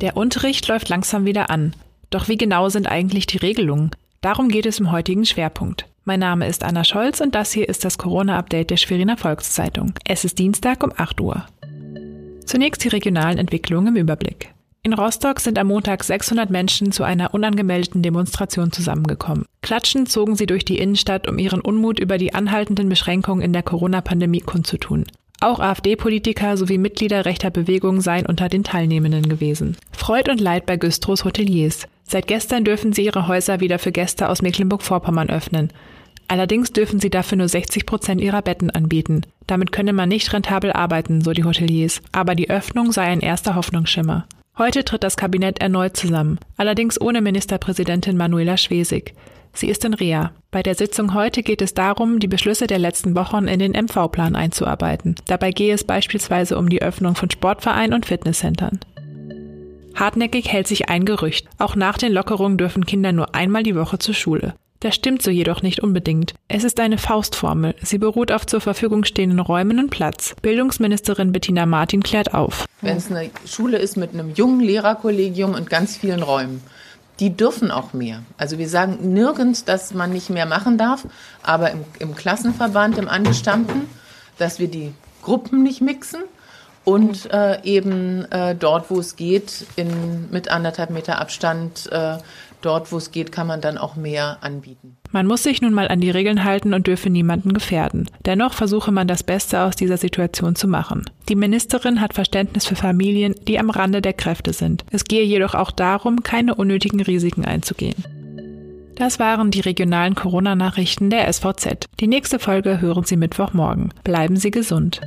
Der Unterricht läuft langsam wieder an. Doch wie genau sind eigentlich die Regelungen? Darum geht es im heutigen Schwerpunkt. Mein Name ist Anna Scholz und das hier ist das Corona-Update der Schweriner Volkszeitung. Es ist Dienstag um 8 Uhr. Zunächst die regionalen Entwicklungen im Überblick. In Rostock sind am Montag 600 Menschen zu einer unangemeldeten Demonstration zusammengekommen. Klatschend zogen sie durch die Innenstadt, um ihren Unmut über die anhaltenden Beschränkungen in der Corona-Pandemie kundzutun. Auch AfD-Politiker sowie Mitglieder rechter Bewegungen seien unter den Teilnehmenden gewesen. Freud und Leid bei Güstros Hoteliers. Seit gestern dürfen sie ihre Häuser wieder für Gäste aus Mecklenburg-Vorpommern öffnen. Allerdings dürfen sie dafür nur 60 Prozent ihrer Betten anbieten. Damit könne man nicht rentabel arbeiten, so die Hoteliers. Aber die Öffnung sei ein erster Hoffnungsschimmer. Heute tritt das Kabinett erneut zusammen, allerdings ohne Ministerpräsidentin Manuela Schwesig. Sie ist in Rea. Bei der Sitzung heute geht es darum, die Beschlüsse der letzten Wochen in den MV-Plan einzuarbeiten. Dabei gehe es beispielsweise um die Öffnung von Sportvereinen und Fitnesscentern. Hartnäckig hält sich ein Gerücht. Auch nach den Lockerungen dürfen Kinder nur einmal die Woche zur Schule. Das stimmt so jedoch nicht unbedingt. Es ist eine Faustformel. Sie beruht auf zur Verfügung stehenden Räumen und Platz. Bildungsministerin Bettina Martin klärt auf. Wenn es eine Schule ist mit einem jungen Lehrerkollegium und ganz vielen Räumen, die dürfen auch mehr. Also wir sagen nirgends, dass man nicht mehr machen darf, aber im, im Klassenverband, im Angestammten, dass wir die Gruppen nicht mixen und äh, eben äh, dort, wo es geht, in, mit anderthalb Meter Abstand äh, dort, wo es geht, kann man dann auch mehr anbieten. Man muss sich nun mal an die Regeln halten und dürfe niemanden gefährden. Dennoch versuche man das Beste aus dieser Situation zu machen. Die Ministerin hat Verständnis für Familien, die am Rande der Kräfte sind. Es gehe jedoch auch darum, keine unnötigen Risiken einzugehen. Das waren die regionalen Corona-Nachrichten der SVZ. Die nächste Folge hören Sie Mittwochmorgen. Bleiben Sie gesund.